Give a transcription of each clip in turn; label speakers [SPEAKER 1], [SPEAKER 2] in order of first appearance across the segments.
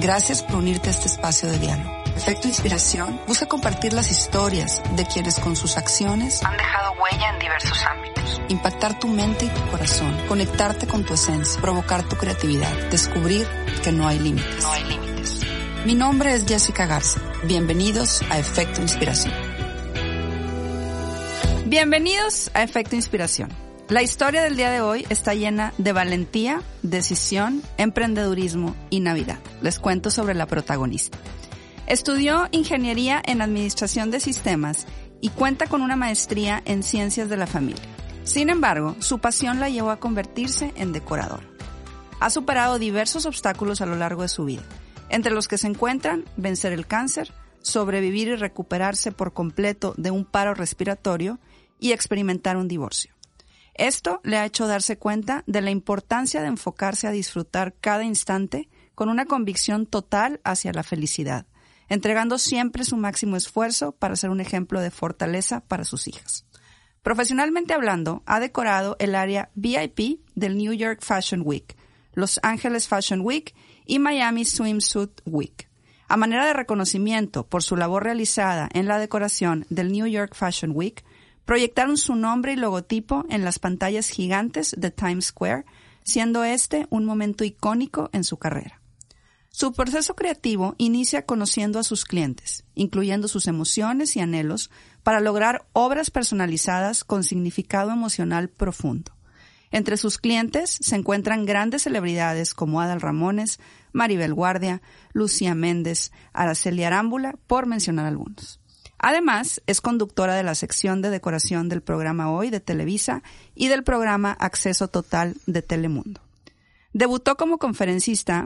[SPEAKER 1] Gracias por unirte a este espacio de diálogo. Efecto Inspiración busca compartir las historias de quienes con sus acciones han dejado huella en diversos ámbitos. Impactar tu mente y tu corazón, conectarte con tu esencia, provocar tu creatividad, descubrir que no hay límites. No hay límites. Mi nombre es Jessica Garza. Bienvenidos a Efecto Inspiración.
[SPEAKER 2] Bienvenidos a Efecto Inspiración. La historia del día de hoy está llena de valentía, decisión, emprendedurismo y Navidad. Les cuento sobre la protagonista. Estudió ingeniería en administración de sistemas y cuenta con una maestría en ciencias de la familia. Sin embargo, su pasión la llevó a convertirse en decorador. Ha superado diversos obstáculos a lo largo de su vida, entre los que se encuentran vencer el cáncer, sobrevivir y recuperarse por completo de un paro respiratorio y experimentar un divorcio. Esto le ha hecho darse cuenta de la importancia de enfocarse a disfrutar cada instante con una convicción total hacia la felicidad, entregando siempre su máximo esfuerzo para ser un ejemplo de fortaleza para sus hijas. Profesionalmente hablando, ha decorado el área VIP del New York Fashion Week, Los Ángeles Fashion Week y Miami Swimsuit Week. A manera de reconocimiento por su labor realizada en la decoración del New York Fashion Week, proyectaron su nombre y logotipo en las pantallas gigantes de Times Square, siendo este un momento icónico en su carrera. Su proceso creativo inicia conociendo a sus clientes, incluyendo sus emociones y anhelos, para lograr obras personalizadas con significado emocional profundo. Entre sus clientes se encuentran grandes celebridades como Adal Ramones, Maribel Guardia, Lucía Méndez, Araceli Arámbula, por mencionar algunos. Además, es conductora de la sección de decoración del programa Hoy de Televisa y del programa Acceso Total de Telemundo. Debutó como conferencista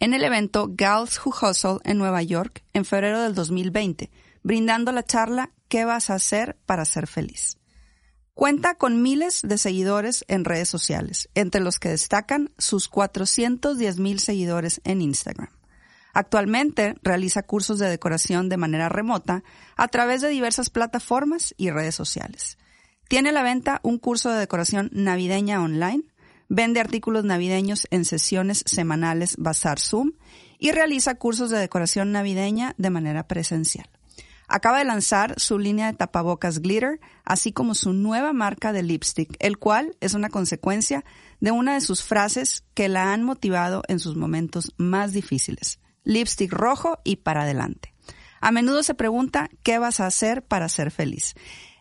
[SPEAKER 2] en el evento Gals Who Hustle en Nueva York en febrero del 2020, brindando la charla ¿Qué vas a hacer para ser feliz? Cuenta con miles de seguidores en redes sociales, entre los que destacan sus 410 mil seguidores en Instagram. Actualmente realiza cursos de decoración de manera remota a través de diversas plataformas y redes sociales. Tiene a la venta un curso de decoración navideña online, vende artículos navideños en sesiones semanales Bazar Zoom y realiza cursos de decoración navideña de manera presencial. Acaba de lanzar su línea de tapabocas Glitter, así como su nueva marca de lipstick, el cual es una consecuencia de una de sus frases que la han motivado en sus momentos más difíciles lipstick rojo y para adelante. A menudo se pregunta qué vas a hacer para ser feliz.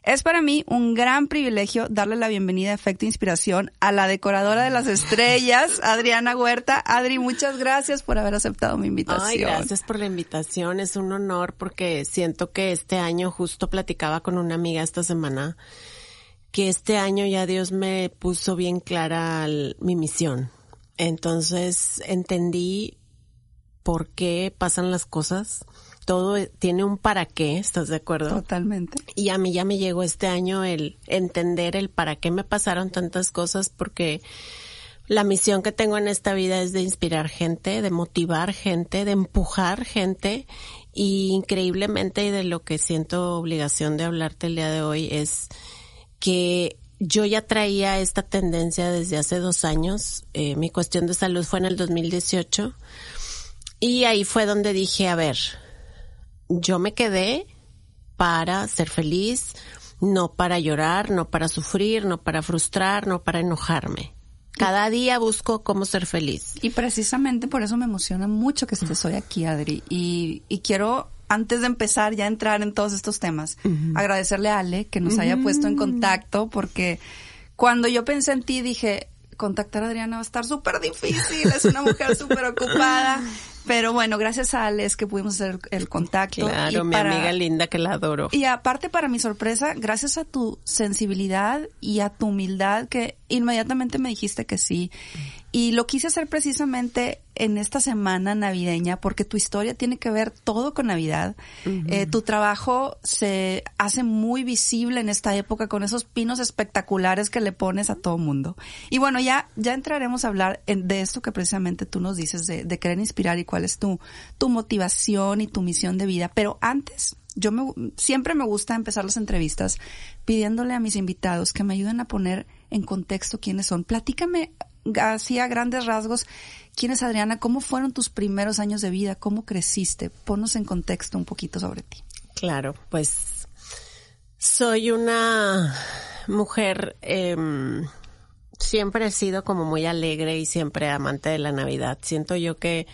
[SPEAKER 2] Es para mí un gran privilegio darle la bienvenida a Efecto Inspiración a la decoradora de las estrellas, Adriana Huerta. Adri, muchas gracias por haber aceptado mi invitación.
[SPEAKER 3] Ay, gracias por la invitación. Es un honor porque siento que este año justo platicaba con una amiga esta semana que este año ya Dios me puso bien clara mi misión. Entonces entendí por qué pasan las cosas. Todo tiene un para qué, ¿estás de acuerdo?
[SPEAKER 2] Totalmente.
[SPEAKER 3] Y a mí ya me llegó este año el entender el para qué me pasaron tantas cosas porque la misión que tengo en esta vida es de inspirar gente, de motivar gente, de empujar gente y increíblemente y de lo que siento obligación de hablarte el día de hoy es que yo ya traía esta tendencia desde hace dos años. Eh, mi cuestión de salud fue en el 2018 y ahí fue donde dije, a ver, yo me quedé para ser feliz, no para llorar, no para sufrir, no para frustrar, no para enojarme. Cada día busco cómo ser feliz.
[SPEAKER 2] Y precisamente por eso me emociona mucho que estés hoy aquí, Adri. Y, y quiero, antes de empezar ya a entrar en todos estos temas, agradecerle a Ale que nos haya puesto en contacto, porque cuando yo pensé en ti dije, contactar a Adriana va a estar súper difícil, es una mujer súper ocupada. Pero bueno, gracias a Alex que pudimos hacer el contacto.
[SPEAKER 3] Claro, mi amiga linda que la adoro.
[SPEAKER 2] Y aparte, para mi sorpresa, gracias a tu sensibilidad y a tu humildad, que inmediatamente me dijiste que sí. Y lo quise hacer precisamente en esta semana navideña porque tu historia tiene que ver todo con Navidad. Eh, tu trabajo se hace muy visible en esta época con esos pinos espectaculares que le pones a todo mundo. Y bueno, ya, ya entraremos a hablar de esto que precisamente tú nos dices de, de querer inspirar y cuál es tu, tu motivación y tu misión de vida. Pero antes, yo me, siempre me gusta empezar las entrevistas pidiéndole a mis invitados que me ayuden a poner en contexto quiénes son. Platícame así a grandes rasgos quién es Adriana, cómo fueron tus primeros años de vida, cómo creciste. Ponnos en contexto un poquito sobre ti.
[SPEAKER 3] Claro, pues soy una mujer, eh, siempre he sido como muy alegre y siempre amante de la Navidad. Siento yo que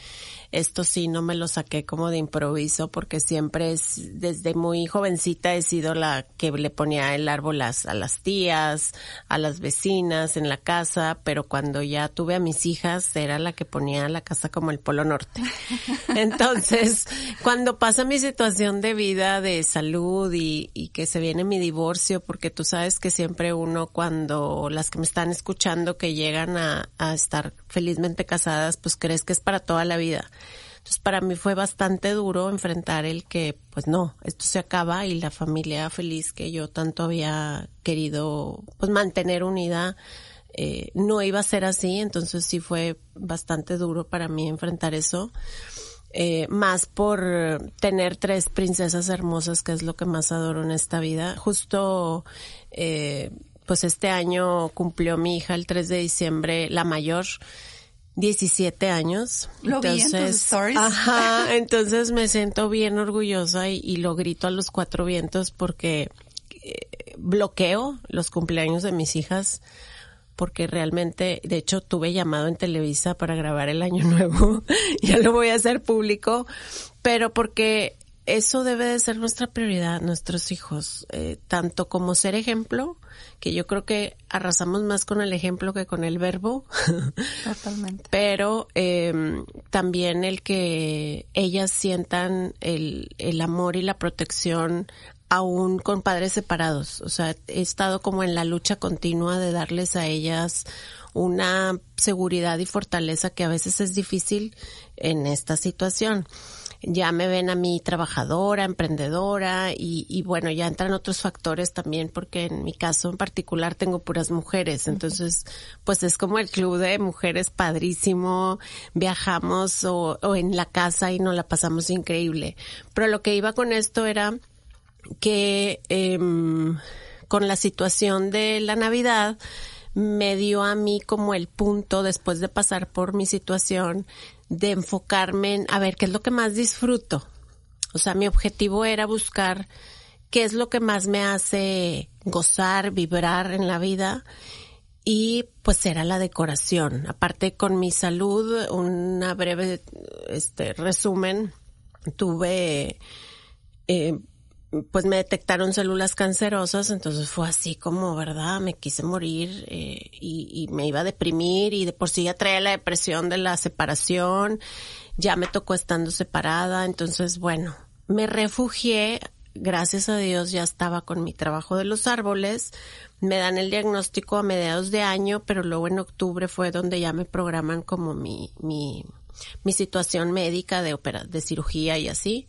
[SPEAKER 3] esto sí no me lo saqué como de improviso porque siempre es, desde muy jovencita he sido la que le ponía el árbol a, a las tías, a las vecinas en la casa, pero cuando ya tuve a mis hijas era la que ponía la casa como el Polo Norte. Entonces, cuando pasa mi situación de vida, de salud y, y que se viene mi divorcio, porque tú sabes que siempre uno cuando las que me están escuchando que llegan a, a estar felizmente casadas, pues crees que es para toda la vida. Entonces para mí fue bastante duro enfrentar el que, pues no, esto se acaba y la familia feliz que yo tanto había querido, pues mantener unida, eh, no iba a ser así. Entonces sí fue bastante duro para mí enfrentar eso. Eh, más por tener tres princesas hermosas, que es lo que más adoro en esta vida. Justo, eh, pues este año cumplió mi hija el 3 de diciembre, la mayor, 17 años.
[SPEAKER 2] Lo vi en tus stories.
[SPEAKER 3] Ajá, entonces me siento bien orgullosa y, y lo grito a los cuatro vientos porque eh, bloqueo los cumpleaños de mis hijas porque realmente, de hecho, tuve llamado en Televisa para grabar el año nuevo, ya lo voy a hacer público, pero porque eso debe de ser nuestra prioridad, nuestros hijos, eh, tanto como ser ejemplo, que yo creo que arrasamos más con el ejemplo que con el verbo.
[SPEAKER 2] Totalmente.
[SPEAKER 3] Pero eh, también el que ellas sientan el, el amor y la protección aún con padres separados. O sea, he estado como en la lucha continua de darles a ellas una seguridad y fortaleza que a veces es difícil en esta situación ya me ven a mí trabajadora, emprendedora y, y, bueno, ya entran otros factores también porque en mi caso en particular tengo puras mujeres, entonces pues es como el club de mujeres padrísimo, viajamos o, o en la casa y nos la pasamos increíble. Pero lo que iba con esto era que eh, con la situación de la Navidad, me dio a mí como el punto después de pasar por mi situación de enfocarme en a ver qué es lo que más disfruto. O sea, mi objetivo era buscar qué es lo que más me hace gozar, vibrar en la vida y pues era la decoración. Aparte con mi salud, una breve este resumen, tuve eh, pues me detectaron células cancerosas, entonces fue así como, ¿verdad? Me quise morir eh, y, y, me iba a deprimir y de por sí ya traía la depresión de la separación, ya me tocó estando separada, entonces bueno, me refugié, gracias a Dios ya estaba con mi trabajo de los árboles, me dan el diagnóstico a mediados de año, pero luego en octubre fue donde ya me programan como mi, mi, mi situación médica de opera, de cirugía y así.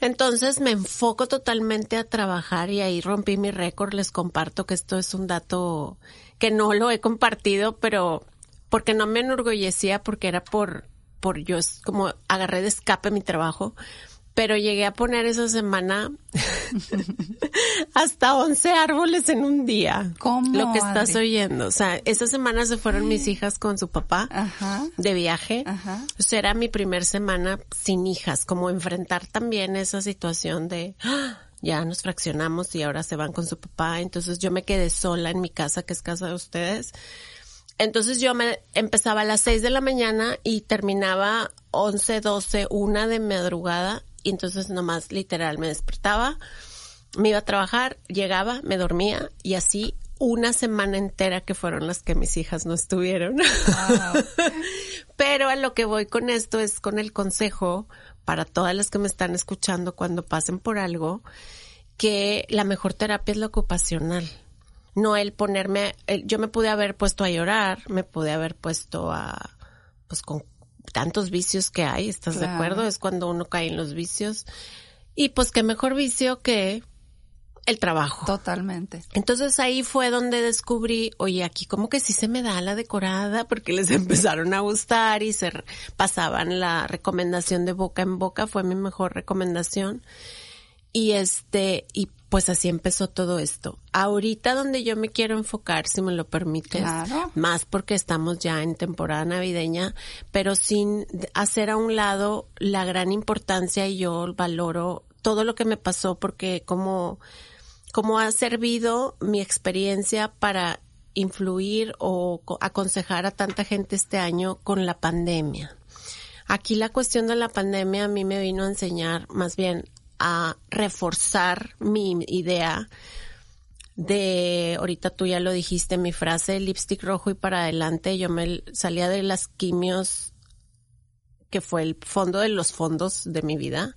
[SPEAKER 3] Entonces me enfoco totalmente a trabajar y ahí rompí mi récord. Les comparto que esto es un dato que no lo he compartido, pero porque no me enorgullecía, porque era por, por yo como agarré de escape mi trabajo pero llegué a poner esa semana hasta 11 árboles en un día.
[SPEAKER 2] ¿Cómo?
[SPEAKER 3] Lo que estás Adri? oyendo. O sea, esa semana se fueron mis hijas con su papá
[SPEAKER 2] Ajá.
[SPEAKER 3] de viaje.
[SPEAKER 2] Ajá.
[SPEAKER 3] O sea, era mi primer semana sin hijas, como enfrentar también esa situación de ¡ah! ya nos fraccionamos y ahora se van con su papá. Entonces yo me quedé sola en mi casa, que es casa de ustedes. Entonces yo me empezaba a las 6 de la mañana y terminaba 11, 12, una de madrugada y entonces nomás literal me despertaba, me iba a trabajar, llegaba, me dormía y así una semana entera que fueron las que mis hijas no estuvieron. Wow. Pero a lo que voy con esto es con el consejo para todas las que me están escuchando cuando pasen por algo, que la mejor terapia es la ocupacional. No el ponerme, yo me pude haber puesto a llorar, me pude haber puesto a, pues con tantos vicios que hay, ¿estás claro. de acuerdo? Es cuando uno cae en los vicios. Y pues qué mejor vicio que el trabajo.
[SPEAKER 2] Totalmente.
[SPEAKER 3] Entonces ahí fue donde descubrí, oye, aquí como que sí se me da la decorada porque les empezaron a gustar y se pasaban la recomendación de boca en boca, fue mi mejor recomendación. Y este, y pues así empezó todo esto. Ahorita donde yo me quiero enfocar, si me lo permites, más porque estamos ya en temporada navideña, pero sin hacer a un lado la gran importancia y yo valoro todo lo que me pasó porque como, como ha servido mi experiencia para influir o aconsejar a tanta gente este año con la pandemia. Aquí la cuestión de la pandemia a mí me vino a enseñar más bien a reforzar mi idea de, ahorita tú ya lo dijiste, mi frase, lipstick rojo y para adelante, yo me salía de las quimios, que fue el fondo de los fondos de mi vida,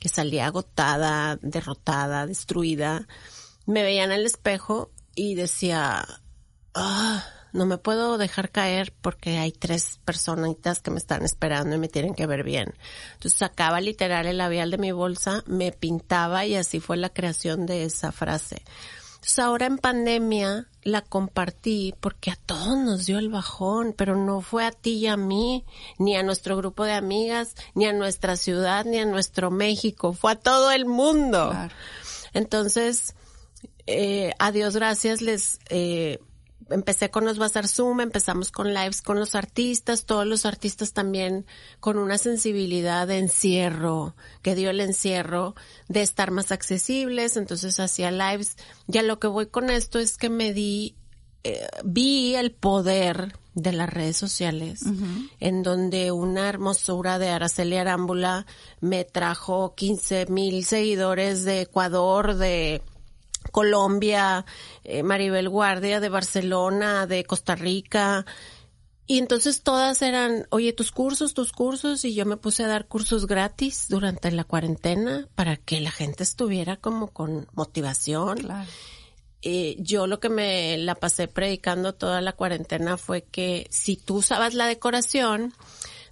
[SPEAKER 3] que salía agotada, derrotada, destruida. Me veía en el espejo y decía, ah, no me puedo dejar caer porque hay tres personitas que me están esperando y me tienen que ver bien. Entonces sacaba literal el labial de mi bolsa, me pintaba y así fue la creación de esa frase. Entonces ahora en pandemia la compartí porque a todos nos dio el bajón, pero no fue a ti y a mí, ni a nuestro grupo de amigas, ni a nuestra ciudad, ni a nuestro México, fue a todo el mundo. Entonces, eh, a Dios gracias les eh, empecé con los Bazar Zoom, empezamos con lives con los artistas, todos los artistas también con una sensibilidad de encierro, que dio el encierro de estar más accesibles, entonces hacía lives. Ya lo que voy con esto es que me di, eh, vi el poder de las redes sociales, en donde una hermosura de Araceli Arámbula me trajo 15 mil seguidores de Ecuador, de Colombia, eh, Maribel Guardia de Barcelona, de Costa Rica. Y entonces todas eran, oye, tus cursos, tus cursos, y yo me puse a dar cursos gratis durante la cuarentena para que la gente estuviera como con motivación. Claro. Eh, yo lo que me la pasé predicando toda la cuarentena fue que si tú usabas la decoración,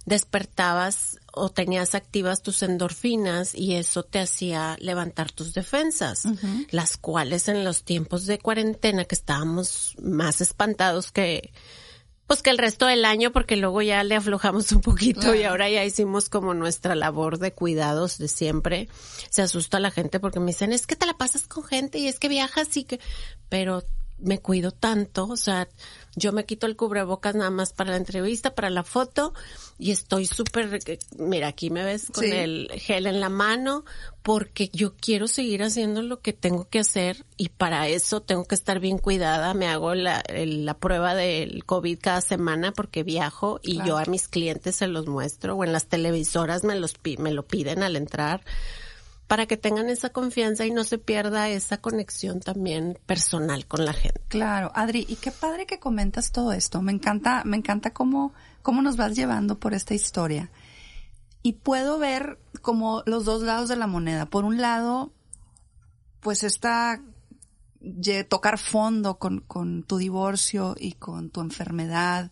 [SPEAKER 3] despertabas o tenías activas tus endorfinas y eso te hacía levantar tus defensas, las cuales en los tiempos de cuarentena que estábamos más espantados que pues que el resto del año porque luego ya le aflojamos un poquito y ahora ya hicimos como nuestra labor de cuidados de siempre. Se asusta la gente porque me dicen, "Es que te la pasas con gente y es que viajas y que pero me cuido tanto, o sea, yo me quito el cubrebocas nada más para la entrevista, para la foto y estoy súper, mira, aquí me ves con el gel en la mano porque yo quiero seguir haciendo lo que tengo que hacer y para eso tengo que estar bien cuidada. Me hago la, la prueba del COVID cada semana porque viajo y yo a mis clientes se los muestro o en las televisoras me, los, me lo piden al entrar para que tengan esa confianza y no se pierda esa conexión también personal con la gente.
[SPEAKER 2] Claro, Adri, y qué padre que comentas todo esto. Me encanta, me encanta cómo, cómo nos vas llevando por esta historia. Y puedo ver como los dos lados de la moneda. Por un lado, pues esta tocar fondo con, con tu divorcio y con tu enfermedad.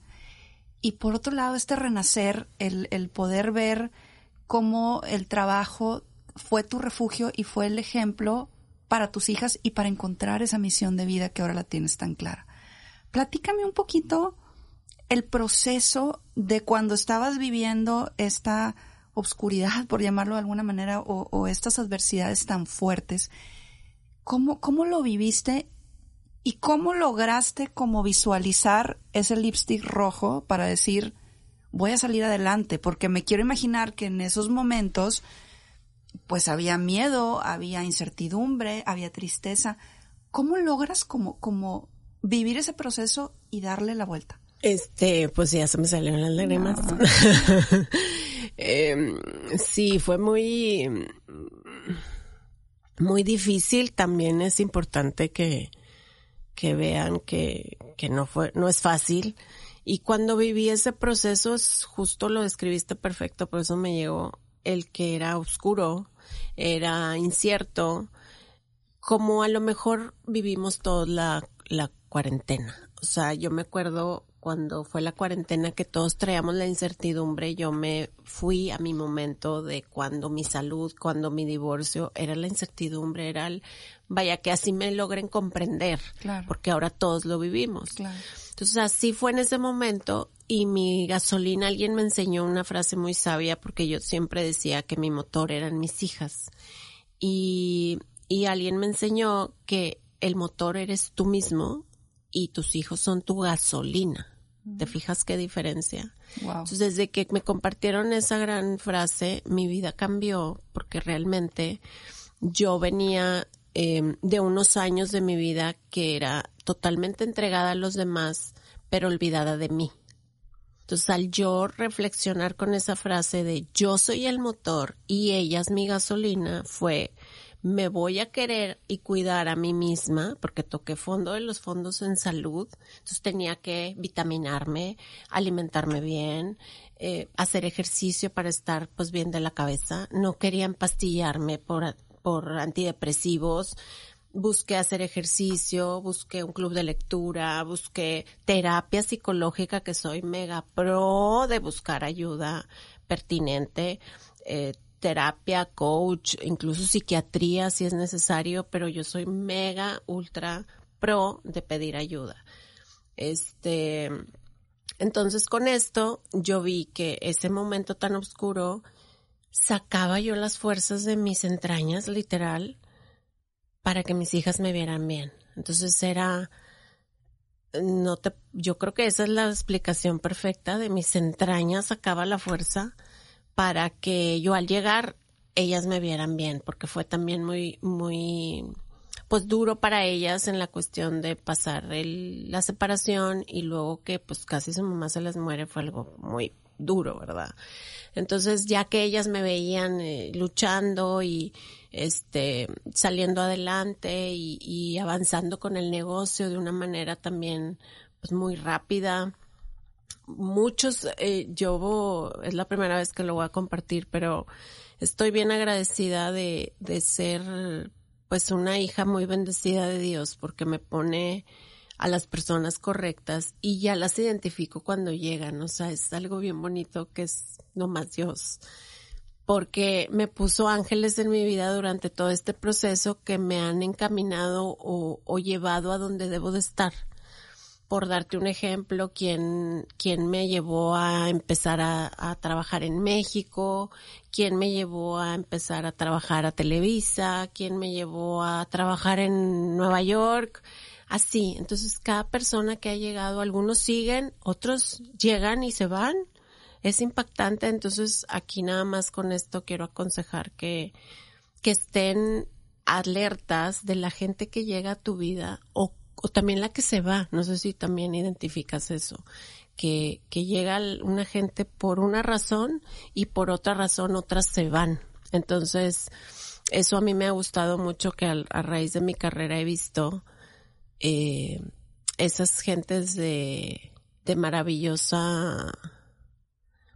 [SPEAKER 2] Y por otro lado, este renacer, el, el poder ver cómo el trabajo fue tu refugio y fue el ejemplo para tus hijas y para encontrar esa misión de vida que ahora la tienes tan clara. Platícame un poquito el proceso de cuando estabas viviendo esta obscuridad, por llamarlo de alguna manera, o, estas adversidades tan fuertes. ¿Cómo, ¿Cómo lo viviste y cómo lograste como visualizar ese lipstick rojo para decir, voy a salir adelante? Porque me quiero imaginar que en esos momentos pues había miedo, había incertidumbre, había tristeza. ¿Cómo logras como, como vivir ese proceso y darle la vuelta?
[SPEAKER 3] Este, pues ya se me salieron las lágrimas. Em, sí, fue muy, muy difícil. También es importante que, que vean que, que no fue, no es fácil. Y cuando viví ese proceso, es justo lo describiste perfecto, por eso me llegó el que era oscuro, era incierto, como a lo mejor vivimos toda la, la cuarentena. O sea, yo me acuerdo cuando fue la cuarentena que todos traíamos la incertidumbre, yo me fui a mi momento de cuando mi salud, cuando mi divorcio, era la incertidumbre, era el, vaya que así me logren comprender, claro. porque ahora todos lo vivimos. Claro. Entonces así fue en ese momento y mi gasolina, alguien me enseñó una frase muy sabia porque yo siempre decía que mi motor eran mis hijas. Y, y alguien me enseñó que el motor eres tú mismo y tus hijos son tu gasolina. ¿Te fijas qué diferencia? Entonces, desde que me compartieron esa gran frase, mi vida cambió porque realmente yo venía em, de unos años de mi vida que era totalmente entregada a los demás, pero olvidada de mí. Entonces, al yo reflexionar con esa frase de yo soy el motor y ella es mi gasolina, fue me voy a querer y cuidar a mí misma, porque toqué fondo de los fondos en salud, entonces tenía que vitaminarme, alimentarme bien, eh, hacer ejercicio para estar pues bien de la cabeza, no quería empastillarme por, por antidepresivos, busqué hacer ejercicio, busqué un club de lectura, busqué terapia psicológica, que soy mega pro de buscar ayuda pertinente, eh, terapia, coach, incluso psiquiatría si es necesario, pero yo soy mega, ultra pro de pedir ayuda. Este, entonces con esto yo vi que ese momento tan oscuro sacaba yo las fuerzas de mis entrañas, literal, para que mis hijas me vieran bien. Entonces era, no te, yo creo que esa es la explicación perfecta de mis entrañas sacaba la fuerza para que yo al llegar ellas me vieran bien, porque fue también muy, muy, pues duro para ellas en la cuestión de pasar el, la separación y luego que pues casi su mamá se les muere fue algo muy duro, ¿verdad? Entonces ya que ellas me veían eh, luchando y este saliendo adelante y, avanzando con el negocio de una manera también pues muy rápida, muchos, eh, yo es la primera vez que lo voy a compartir, pero estoy bien agradecida de, de ser pues una hija muy bendecida de Dios porque me pone a las personas correctas y ya las identifico cuando llegan, o sea, es algo bien bonito que es nomás Dios. Porque me puso ángeles en mi vida durante todo este proceso que me han encaminado o, llevado a donde debo de estar. Por darte un ejemplo, quien me llevó a empezar a, trabajar en México, quien me llevó a empezar a trabajar a Televisa, quien me llevó a trabajar en Nueva York, así. Entonces, cada persona que ha llegado, algunos siguen, otros llegan y se van. Es impactante. Entonces, aquí nada más con esto quiero aconsejar que, que estén alertas de la gente que llega a tu vida o o también la que se va, no sé si también identificas eso, que, que llega una gente por una razón y por otra razón otras se van. Entonces, eso a mí me ha gustado mucho que a, raíz de mi carrera he visto eh, esas gentes de, de maravillosa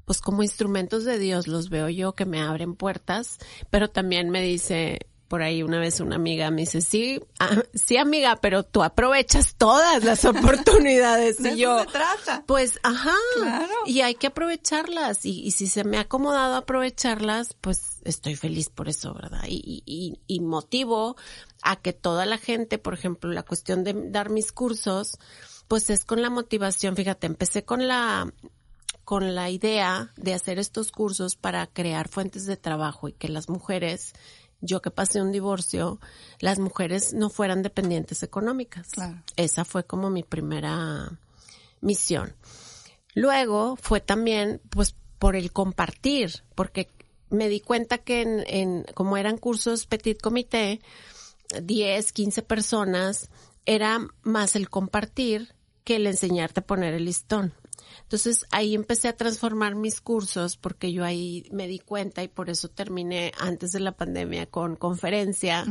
[SPEAKER 3] pues como instrumentos de Dios los veo yo que me abren puertas, pero también me dice, por ahí una vez una amiga me dice, sí, ah, sí amiga, pero tú aprovechas todas las oportunidades. y yo, pues, ajá, y hay que aprovecharlas. Y, si se me ha acomodado aprovecharlas, pues estoy feliz por eso, ¿verdad? Y, y, y motivo a que toda la gente, por ejemplo, la cuestión de dar mis cursos, pues es con la motivación. Fíjate, empecé con la con la idea de hacer estos cursos para crear fuentes de trabajo y que las mujeres yo que pasé un divorcio, las mujeres no fueran dependientes económicas. Esa fue como mi primera misión. Luego fue también, pues, por el compartir, porque me di cuenta que en, en como eran cursos petit comité, 10, 15 personas, era más el compartir que el enseñarte a poner el listón. Entonces ahí empecé a transformar mis cursos porque yo ahí me di cuenta y por eso terminé antes de la pandemia con conferencia,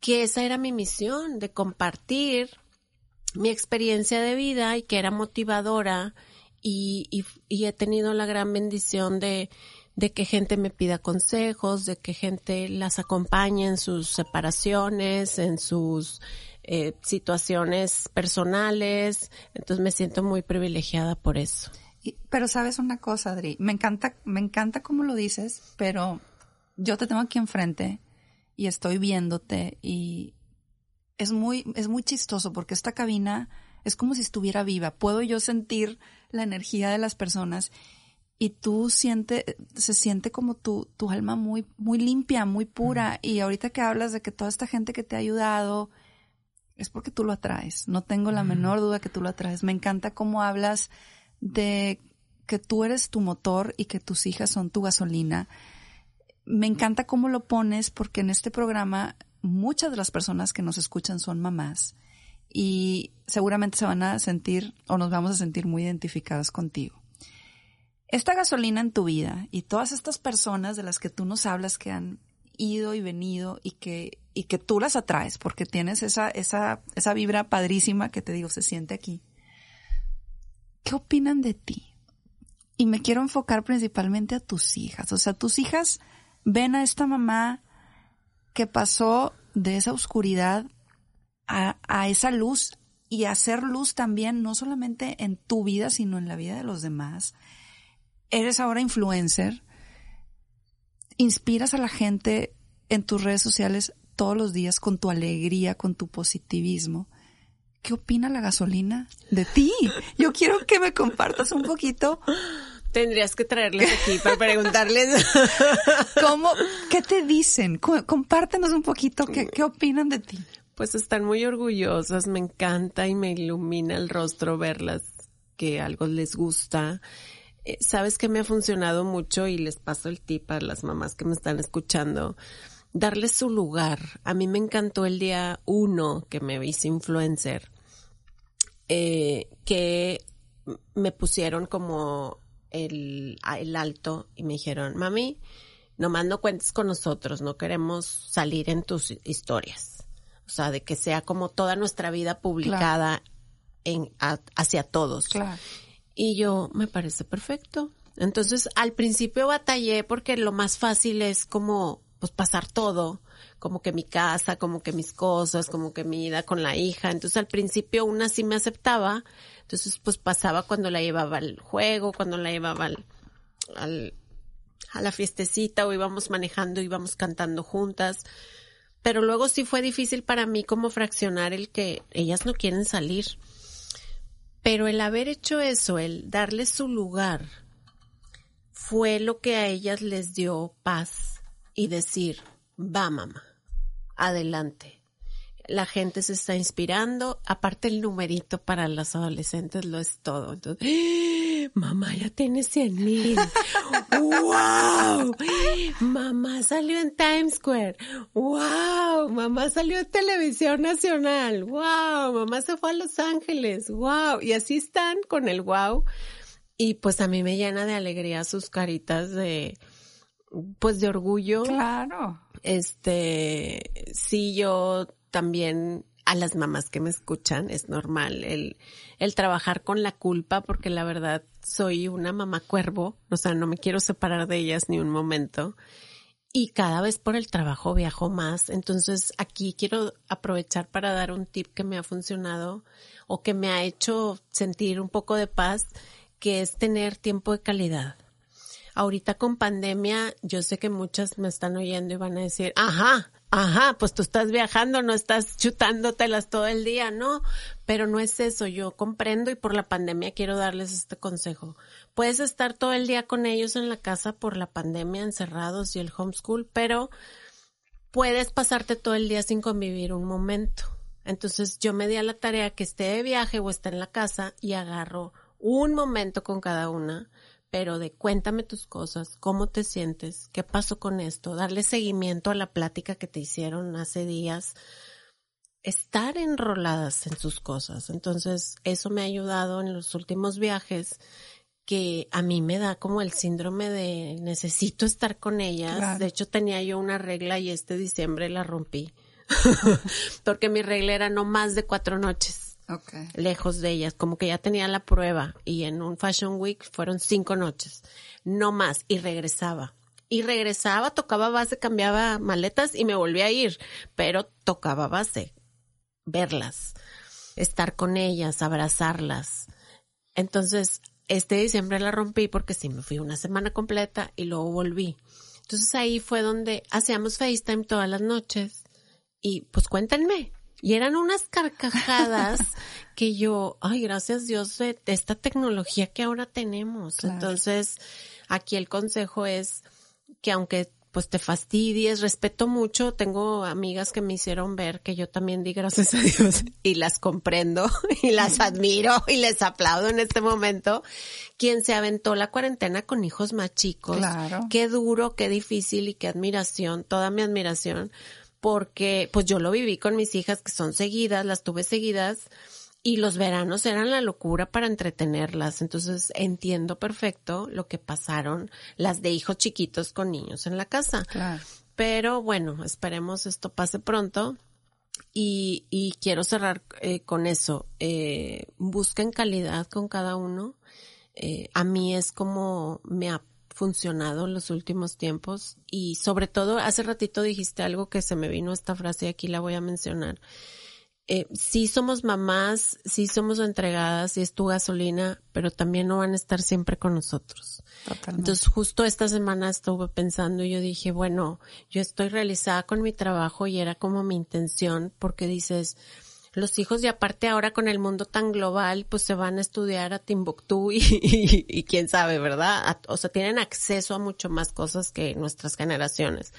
[SPEAKER 3] que esa era mi misión, de compartir mi experiencia de vida y que era motivadora y, y, he tenido la gran bendición de, de que gente me pida consejos, de que gente las acompañe en sus separaciones, en sus eh, situaciones personales, entonces me siento muy privilegiada por eso.
[SPEAKER 2] pero sabes una cosa, Adri, me encanta, me encanta cómo lo dices, pero yo te tengo aquí enfrente y estoy viéndote y es muy, es muy chistoso porque esta cabina es como si estuviera viva. Puedo yo sentir la energía de las personas y tú sientes, se siente como tu, tu alma muy, muy limpia, muy pura. Y ahorita que hablas de que toda esta gente que te ha ayudado, es porque tú lo atraes. No tengo la menor duda que tú lo atraes. Me encanta cómo hablas de que tú eres tu motor y que tus hijas son tu gasolina. Me encanta cómo lo pones porque en este programa muchas de las personas que nos escuchan son mamás y seguramente se van a sentir o nos vamos a sentir muy identificadas contigo. Esta gasolina en tu vida y todas estas personas de las que tú nos hablas que han ido y venido y que, y que tú las atraes porque tienes esa, esa, esa vibra padrísima que te digo, se siente aquí. ¿Qué opinan de ti? Y me quiero enfocar principalmente a tus hijas. O sea, tus hijas ven a esta mamá que pasó de esa oscuridad a, a esa luz y hacer luz también, no solamente en tu vida, sino en la vida de los demás eres ahora influencer, inspiras a la gente en tus redes sociales todos los días con tu alegría, con tu positivismo. ¿Qué opina la gasolina de ti? Yo quiero que me compartas un poquito.
[SPEAKER 3] Tendrías que traerles aquí para preguntarles.
[SPEAKER 2] ¿Cómo? ¿Qué te dicen? Compártenos un poquito. ¿Qué, qué opinan de ti?
[SPEAKER 3] Pues están muy orgullosas. Me encanta y me ilumina el rostro verlas que algo les gusta eh, sabes que me ha funcionado mucho y les paso el tip a las mamás que me están escuchando, darles su lugar. A mí me encantó el día uno que me hice influencer, eh, que me pusieron como el, el alto y me dijeron, mami, nomás no cuentes con nosotros, no queremos salir en tus historias. O sea, de que sea como toda nuestra vida publicada en, hacia todos. Claro. Y yo, me parece perfecto. Entonces, al principio batallé porque lo más fácil es como, pues pasar todo, como que mi casa, como que mis cosas, como que mi vida con la hija. Entonces, al principio una sí me aceptaba. Entonces, pues pasaba cuando la llevaba al juego, cuando la llevaba al, al a la fiestecita o íbamos manejando, íbamos cantando juntas. Pero luego sí fue difícil para mí como fraccionar el que ellas no quieren salir. Pero el haber hecho eso, el darles su lugar, fue lo que a ellas les dio paz y decir, va mamá, adelante. La gente se está inspirando, aparte el numerito para los adolescentes lo es todo. Entonces, mamá ya tiene 100 mil. ¡Wow! Mamá salió en Times Square. ¡Wow! Mamá salió en Televisión Nacional. ¡Wow! Mamá se fue a Los Ángeles. ¡Wow! Y así están con el wow. Y pues a mí me llena de alegría sus caritas de, pues de orgullo.
[SPEAKER 2] Claro.
[SPEAKER 3] Este, sí, yo también a las mamás que me escuchan es normal el, el trabajar con la culpa porque la verdad soy una mamá cuervo, o sea, no me quiero separar de ellas ni un momento. Y cada vez por el trabajo viajo más. Entonces aquí quiero aprovechar para dar un tip que me ha funcionado o que me ha hecho sentir un poco de paz, que es tener tiempo de calidad. Ahorita con pandemia, yo sé que muchas me están oyendo y van a decir, ajá, Ajá, pues tú estás viajando, no estás chutándotelas todo el día, ¿no? Pero no es eso, yo comprendo y por la pandemia quiero darles este consejo. Puedes estar todo el día con ellos en la casa por la pandemia, encerrados y el homeschool, pero puedes pasarte todo el día sin convivir un momento. Entonces yo me di a la tarea que esté de viaje o esté en la casa y agarro un momento con cada una pero de cuéntame tus cosas, cómo te sientes, qué pasó con esto, darle seguimiento a la plática que te hicieron hace días, estar enroladas en sus cosas. Entonces, eso me ha ayudado en los últimos viajes que a mí me da como el síndrome de necesito estar con ellas. De hecho, tenía yo una regla y este diciembre la rompí. Porque mi regla era no más de cuatro noches lejos de ellas, como que ya tenía la prueba y en un Fashion Week fueron cinco noches, no más, y regresaba. Y regresaba, tocaba base, cambiaba maletas y me volví a ir, pero tocaba base, verlas, estar con ellas, abrazarlas. Entonces, este diciembre la rompí porque sí me fui una semana completa y luego volví. Entonces ahí fue donde hacíamos FaceTime todas las noches y pues cuéntenme, y eran unas carcajadas que yo, ay, gracias Dios de esta tecnología que ahora tenemos. Entonces, aquí el consejo es que aunque pues te fastidies, respeto mucho, tengo amigas que me hicieron ver que yo también di gracias a Dios y las comprendo y las admiro y les aplaudo en este momento, quien se aventó la cuarentena con hijos más chicos.
[SPEAKER 2] Claro.
[SPEAKER 3] Qué duro, qué difícil y qué admiración, toda mi admiración, porque pues yo lo viví con mis hijas que son seguidas, las tuve seguidas y los veranos eran la locura para entretenerlas. Entonces entiendo perfecto lo que pasaron las de hijos chiquitos con niños en la casa.
[SPEAKER 2] Claro.
[SPEAKER 3] Pero bueno, esperemos esto pase pronto. Y, y quiero cerrar eh, con eso. Eh, busquen calidad con cada uno. Eh, a mí es como me ha funcionado en los últimos tiempos y sobre todo hace ratito dijiste algo que se me vino esta frase y aquí la voy a mencionar eh, sí somos mamás, sí somos entregadas, sí es tu gasolina, pero también no van a estar siempre con nosotros.
[SPEAKER 2] Totalmente.
[SPEAKER 3] Entonces justo esta semana estuve pensando y yo dije, bueno, yo estoy realizada con mi trabajo y era como mi intención porque dices, los hijos y aparte ahora con el mundo tan global, pues se van a estudiar a Timbuktu y, y, y quién sabe, ¿verdad? O sea, tienen acceso a mucho más cosas que nuestras generaciones.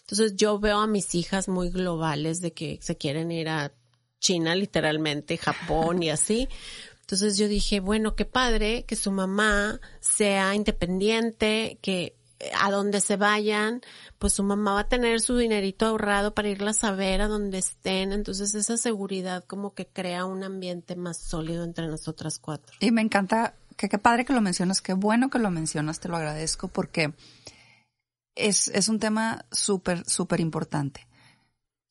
[SPEAKER 3] Entonces yo veo a mis hijas muy globales de que se quieren ir a China literalmente, Japón y así. Entonces yo dije, bueno, qué padre que su mamá sea independiente, que a donde se vayan, pues su mamá va a tener su dinerito ahorrado para irlas a ver a donde estén. Entonces esa seguridad como que crea un ambiente más sólido entre nosotras cuatro.
[SPEAKER 2] Y me encanta, que qué padre que lo mencionas, qué bueno que lo mencionas, te lo agradezco porque es, es un tema súper, súper importante.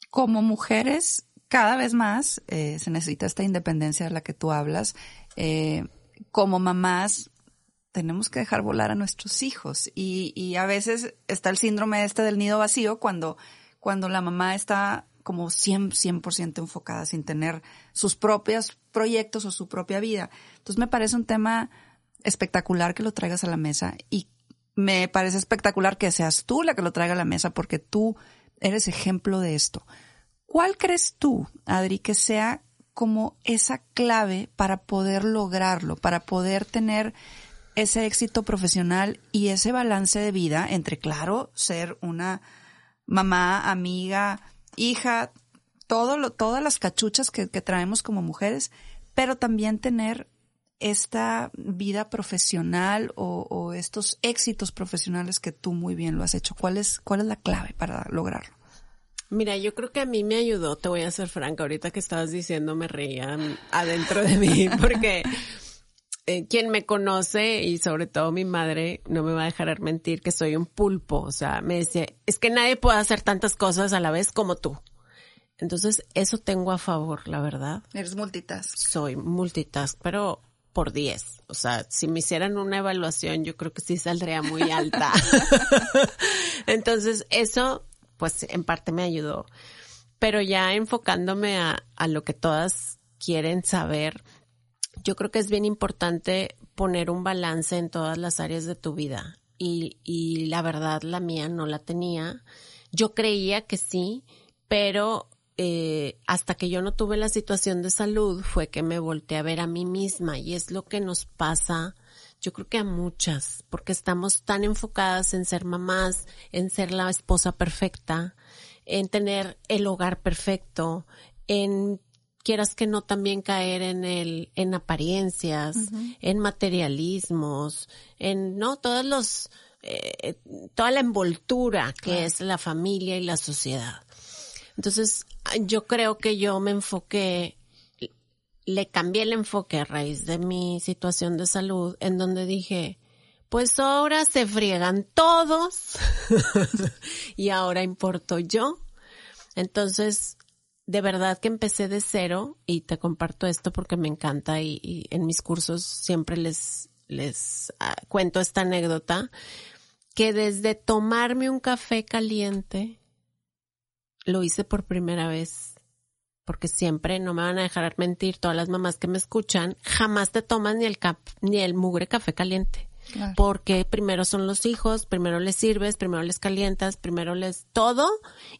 [SPEAKER 2] Como mujeres, cada vez más eh, se necesita esta independencia de la que tú hablas. Eh, como mamás, tenemos que dejar volar a nuestros hijos y, a veces está el síndrome este del nido vacío cuando, cuando la mamá está como 100%, 100 enfocada sin tener sus propios proyectos o su propia vida. Entonces me parece un tema espectacular que lo traigas a la mesa y me parece espectacular que seas tú la que lo traiga a la mesa porque tú eres ejemplo de esto. ¿Cuál crees tú, Adri, que sea como esa clave para poder lograrlo, para poder tener ese éxito profesional y ese balance de vida entre, claro, ser una mamá, amiga, hija, todo lo, todas las cachuchas que, que traemos como mujeres, pero también tener esta vida profesional o, o, estos éxitos profesionales que tú muy bien lo has hecho. ¿Cuál es, cuál es la clave para lograrlo?
[SPEAKER 3] Mira, yo creo que a mí me ayudó, te voy a ser franca, ahorita que estabas diciendo me reían adentro de mí, porque eh, quien me conoce y sobre todo mi madre no me va a dejar mentir que soy un pulpo, o sea, me decía, es que nadie puede hacer tantas cosas a la vez como tú. Entonces, eso tengo a favor, la verdad.
[SPEAKER 2] Eres multitask.
[SPEAKER 3] Soy multitask, pero por 10. O sea, si me hicieran una evaluación, yo creo que sí saldría muy alta. Entonces, eso, pues, en parte me ayudó. Pero ya enfocándome a, a lo que todas quieren saber, yo creo que es bien importante poner un balance en todas las áreas de tu vida. Y, y la verdad, la mía no la tenía. Yo creía que sí, pero eh, hasta que yo no tuve la situación de salud fue que me volteé a ver a mí misma y es lo que nos pasa, yo creo que a muchas, porque estamos tan enfocadas en ser mamás, en ser la esposa perfecta, en tener el hogar perfecto, en quieras que no también caer en el, en apariencias, uh -huh. en materialismos, en, no, todos los, eh, toda la envoltura que claro. es la familia y la sociedad. Entonces, yo creo que yo me enfoqué, le cambié el enfoque a raíz de mi situación de salud, en donde dije, pues ahora se friegan todos y ahora importo yo. Entonces, de verdad que empecé de cero y te comparto esto porque me encanta y, en mis cursos siempre les, les uh, cuento esta anécdota que desde tomarme un café caliente lo hice por primera vez. Porque siempre, no me van a dejar mentir, todas las mamás que me escuchan, jamás te toman ni el, cap, ni el mugre café caliente. Porque primero son los hijos, primero les sirves, primero les calientas, primero les todo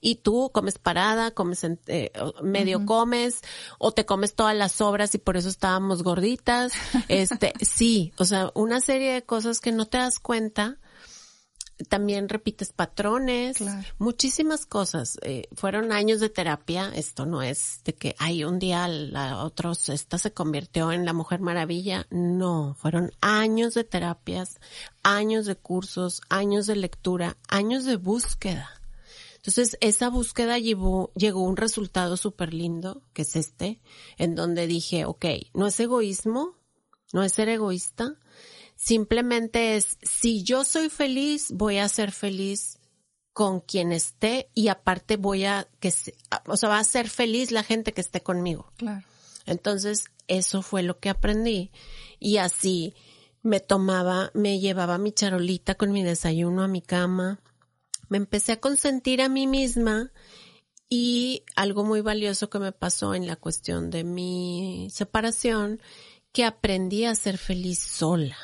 [SPEAKER 3] y tú comes parada, comes eh, medio comes o te comes todas las sobras y por eso estábamos gorditas. Este, sí, o sea, una serie de cosas que no te das cuenta también repites patrones, muchísimas cosas. Eh, fueron años de terapia. Esto no es de que, hay un día la otra, esta se convirtió en la Mujer Maravilla. No, fueron años de terapias, años de cursos, años de lectura, años de búsqueda. Entonces, esa búsqueda llevó, llegó un resultado súper lindo, que es este, en donde dije, ok, no es egoísmo, no es ser egoísta, Simplemente es, si yo soy feliz, voy a ser feliz con quien esté y aparte voy a, que, o sea, va a ser feliz la gente que esté conmigo.
[SPEAKER 2] Claro.
[SPEAKER 3] Entonces, eso fue lo que aprendí. Y así me tomaba, me llevaba mi charolita con mi desayuno a mi cama. Me empecé a consentir a mí misma y algo muy valioso que me pasó en la cuestión de mi separación, que aprendí a ser feliz sola.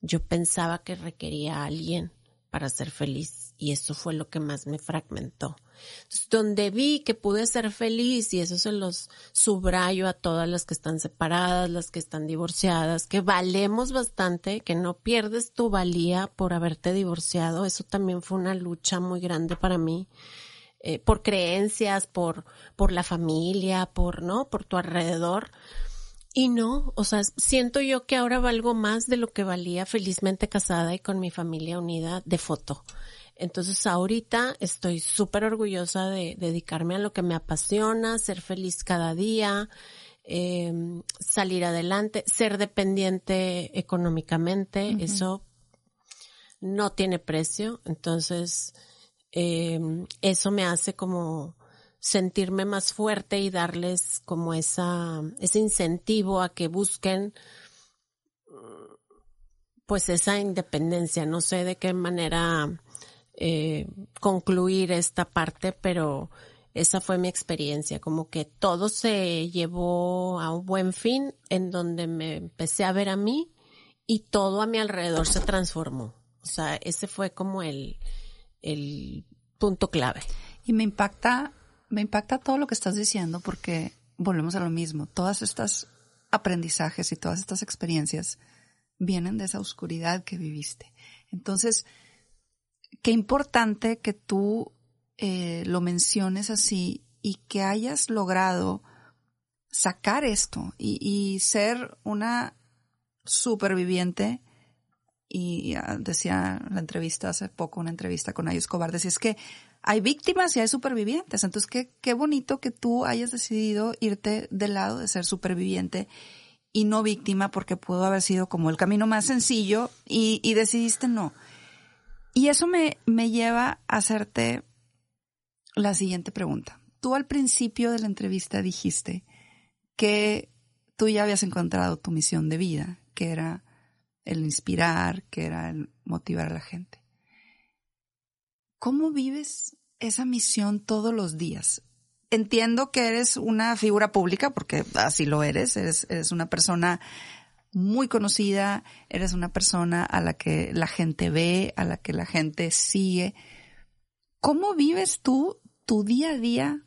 [SPEAKER 3] Yo pensaba que requería a alguien para ser feliz y eso fue lo que más me fragmentó. Donde vi que pude ser feliz y eso se los subrayo a todas las que están separadas, las que están divorciadas, que valemos bastante, que no pierdes tu valía por haberte divorciado. Eso también fue una lucha muy grande para mí. Eh, por creencias, por, por la familia, por, ¿no? Por tu alrededor. Y no, o sea, siento yo que ahora valgo más de lo que valía felizmente casada y con mi familia unida de foto. Entonces ahorita estoy súper orgullosa de dedicarme a lo que me apasiona, ser feliz cada día, eh, salir adelante, ser dependiente económicamente, eso no tiene precio. Entonces, eh, eso me hace como sentirme más fuerte y darles como esa, ese incentivo a que busquen pues esa independencia. No sé de qué manera eh, concluir esta parte, pero esa fue mi experiencia, como que todo se llevó a un buen fin en donde me empecé a ver a mí y todo a mi alrededor se transformó. O sea, ese fue como el, el punto clave.
[SPEAKER 2] Y me impacta me impacta todo lo que estás diciendo porque volvemos a lo mismo. Todas estas aprendizajes y todas estas experiencias vienen de esa oscuridad que viviste. Entonces, qué importante que tú eh, lo menciones así y que hayas logrado sacar esto y, y ser una superviviente y decía la entrevista hace poco, una entrevista con Ayus Escobar, decía es que hay víctimas y hay supervivientes. Entonces, qué, qué bonito que tú hayas decidido irte del lado de ser superviviente y no víctima porque pudo haber sido como el camino más sencillo y, y decidiste no. Y eso me, me lleva a hacerte la siguiente pregunta. Tú al principio de la entrevista dijiste que tú ya habías encontrado tu misión de vida, que era el inspirar, que era el motivar a la gente. ¿Cómo vives esa misión todos los días? Entiendo que eres una figura pública, porque así lo eres, eres, una persona muy conocida, eres una persona a la que la gente ve, a la que la gente sigue. ¿Cómo vives tú tu día a día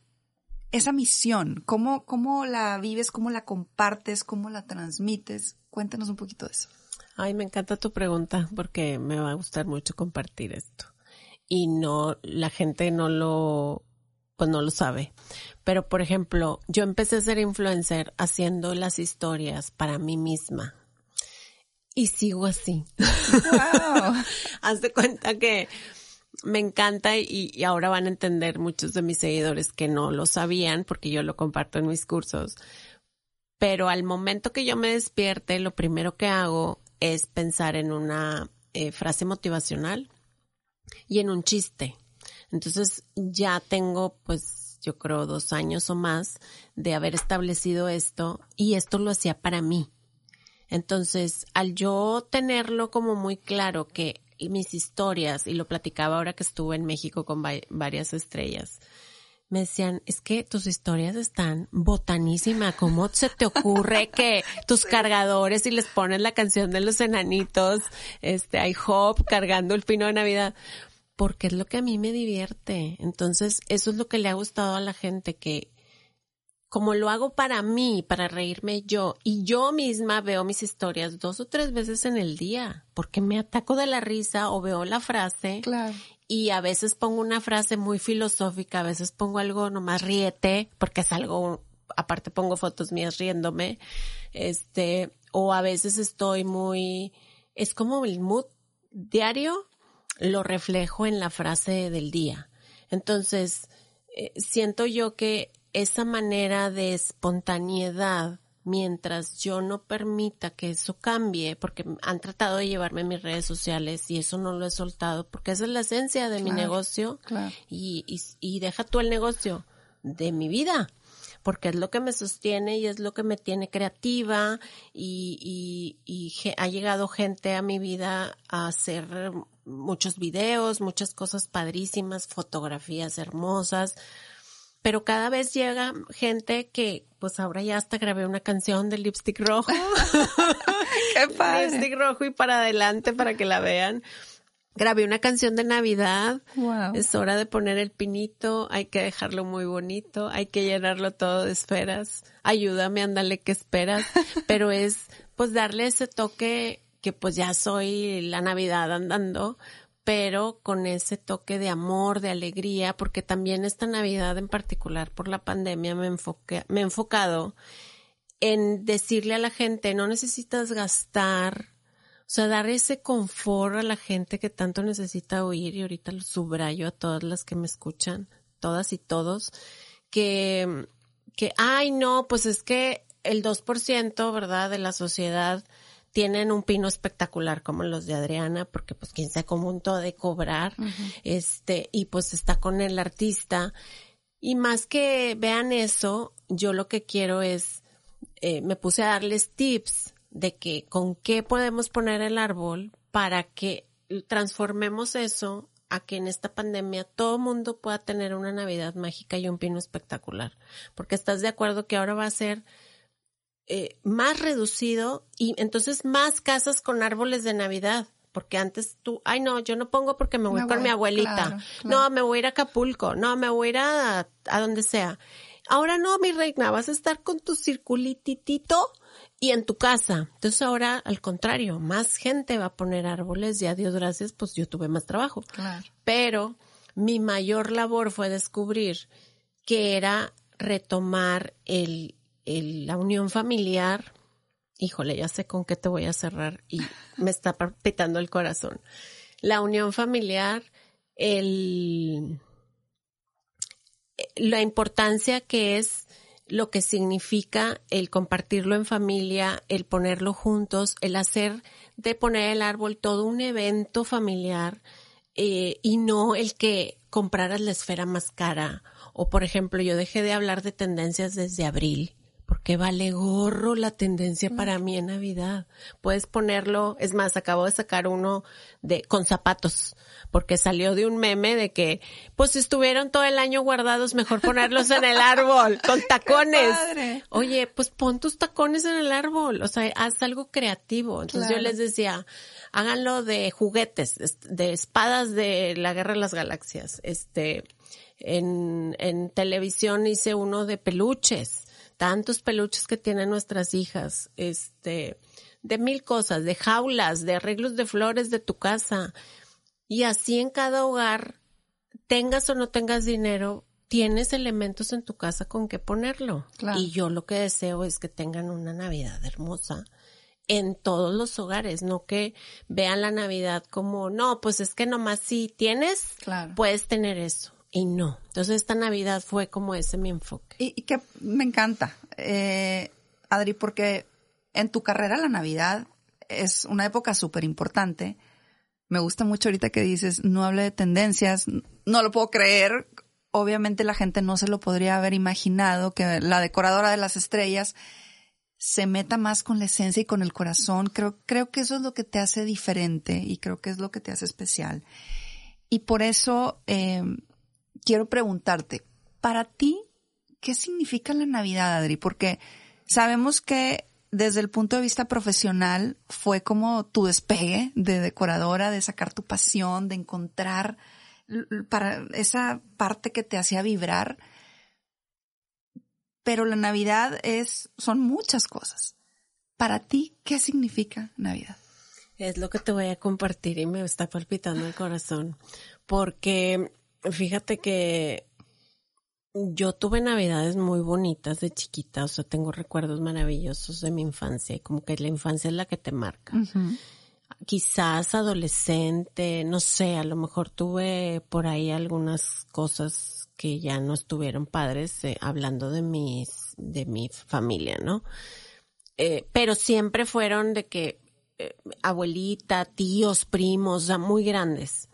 [SPEAKER 2] esa misión? ¿Cómo, cómo la vives? ¿Cómo la compartes? ¿Cómo la transmites? Cuéntanos un poquito de eso.
[SPEAKER 3] Ay, me encanta tu pregunta porque me va a gustar mucho compartir esto y no, la gente no lo, pues no lo sabe. Pero por ejemplo, yo empecé a ser influencer haciendo las historias para mí misma. Y sigo así. Wow. Haz de cuenta que me encanta y, y, ahora van a entender muchos de mis seguidores que no lo sabían porque yo lo comparto en mis cursos. Pero al momento que yo me despierte, lo primero que hago es pensar en una eh, frase motivacional y en un chiste. Entonces ya tengo pues yo creo dos años o más de haber establecido esto y esto lo hacía para mí. Entonces al yo tenerlo como muy claro que mis historias, y lo platicaba ahora que estuve en México con varias estrellas, me decían, es que tus historias están botanísimas. ¿Cómo se te ocurre que tus cargadores y les pones la canción de los enanitos, este, hay hop cargando el pino de Navidad? Porque es lo que a mí me divierte. Entonces, eso es lo que le ha gustado a la gente, que como lo hago para mí, para reírme yo, y yo misma veo mis historias dos o tres veces en el día, porque me ataco de la risa o veo la frase
[SPEAKER 2] Claro.
[SPEAKER 3] y a veces pongo una frase muy filosófica, a veces pongo algo nomás riete, porque es algo, aparte pongo fotos mías riéndome, este, o a veces estoy muy, es como el mood diario, lo reflejo en la frase del día. Entonces, eh, siento yo que esa manera de espontaneidad, mientras yo no permita que eso cambie, porque han tratado de llevarme mis redes sociales y eso no lo he soltado, porque esa es la esencia de mi negocio
[SPEAKER 2] claro.
[SPEAKER 3] y, y, y deja tú el negocio de mi vida porque es lo que me sostiene y es lo que me tiene creativa y, y, ha llegado gente a mi vida a hacer muchos videos, muchas cosas padrísimas, fotografías hermosas, pero cada vez llega gente que, pues ahora ya hasta grabé una canción de lipstick rojo.
[SPEAKER 2] Qué padre.
[SPEAKER 3] lipstick rojo y para adelante para que la vean. Grabé una canción de Navidad.
[SPEAKER 2] Wow.
[SPEAKER 3] Es hora de poner el pinito, hay que dejarlo muy bonito, hay que llenarlo todo de esferas. Ayúdame, ándale, ¿qué esperas? Pero es, pues, darle ese toque que pues ya soy la Navidad andando, pero con ese toque de amor, de alegría, porque también esta Navidad en particular por la pandemia me me he enfocado en decirle a la gente, no necesitas gastar, o sea, dar ese confort a la gente que tanto necesita oír, y ahorita lo subrayo a todas las que me escuchan, todas y todos, que, que, ay, no, pues es que el 2%, ¿verdad?, de la sociedad tienen un pino espectacular como los de Adriana, porque pues quien se comuntó de cobrar, este, y pues está con el artista. Y más que vean eso, yo lo que quiero es, eh, me puse a darles tips de que con qué podemos poner el árbol para que transformemos eso a que en esta pandemia todo mundo pueda tener una Navidad mágica y un pino espectacular. Porque estás de acuerdo que ahora va a ser eh, más reducido y entonces más casas con árboles de Navidad. Porque antes tú, ay no, yo no pongo porque me voy
[SPEAKER 2] Me
[SPEAKER 3] con mi abuelita.
[SPEAKER 2] claro, claro.
[SPEAKER 3] No, me voy a ir a Acapulco. No, me voy a ir a, a donde sea. Ahora no, mi reina, vas a estar con tu circulititito y en tu casa. Entonces ahora, al contrario, más gente va a poner árboles y a Dios gracias, pues yo tuve más trabajo.
[SPEAKER 2] Claro.
[SPEAKER 3] Pero mi mayor labor fue descubrir que era retomar el, el- la unión familiar. Híjole, ya sé con qué te voy a cerrar y me está palpitando el corazón. La unión familiar, el, la importancia que es lo que significa el compartirlo en familia, el ponerlo juntos, el hacer de poner el árbol todo un evento familiar eh, y no el que compraras la esfera más cara. O por ejemplo, yo dejé de hablar de tendencias desde abril porque vale gorro la tendencia para mí en Navidad. Puedes ponerlo, es más, acabo de sacar uno de con zapatos, porque salió de un meme de que, pues si estuvieron todo el año guardados, mejor ponerlos en el árbol, con tacones. Oye, pues pon tus tacones en el árbol, o sea, haz algo creativo. Entonces
[SPEAKER 2] Claro.
[SPEAKER 3] yo les decía, háganlo de juguetes, es- de espadas de la Guerra de las Galaxias. Este, en, en televisión hice uno de peluches, tantos peluches que tienen nuestras hijas, este, de mil cosas, de jaulas, de arreglos de flores de tu casa. Y así en cada hogar, tengas o no tengas dinero, tienes elementos en tu casa con que ponerlo.
[SPEAKER 2] Claro.
[SPEAKER 3] Y yo lo que deseo es que tengan una Navidad hermosa en todos los hogares, no que vean la Navidad como, no, pues es que nomás si tienes,
[SPEAKER 2] Claro.
[SPEAKER 3] puedes tener eso. Y no. Entonces esta Navidad fue como ese mi enfoque.
[SPEAKER 2] Y, que me encanta, eh, Adri, porque en tu carrera la Navidad es una época súper importante. Me gusta mucho ahorita que dices, no hable de tendencias, no lo puedo creer. Obviamente la gente no se lo podría haber imaginado que la decoradora de las estrellas se meta más con la esencia y con el corazón. Creo, creo que eso es lo que te hace diferente y creo que es lo que te hace especial. Y por eso eh, quiero preguntarte, para ti, ¿qué significa la Navidad, Adri? Porque sabemos que desde el punto de vista profesional fue como tu despegue de decoradora, de sacar tu pasión, de encontrar para esa parte que te hacía vibrar. Pero la Navidad es, son muchas cosas. Para ti, ¿qué significa Navidad?
[SPEAKER 3] Es lo que te voy a compartir y me está palpitando el corazón. Porque fíjate que yo tuve navidades muy bonitas de chiquita, o sea, tengo recuerdos maravillosos de mi infancia y como que la infancia es la que te marca. Quizás adolescente, no sé, a lo mejor tuve por ahí algunas cosas que ya no estuvieron padres, eh, hablando de mis, de mi familia, ¿no? Eh, pero siempre fueron de que eh, abuelita, tíos, primos, ya muy grandes.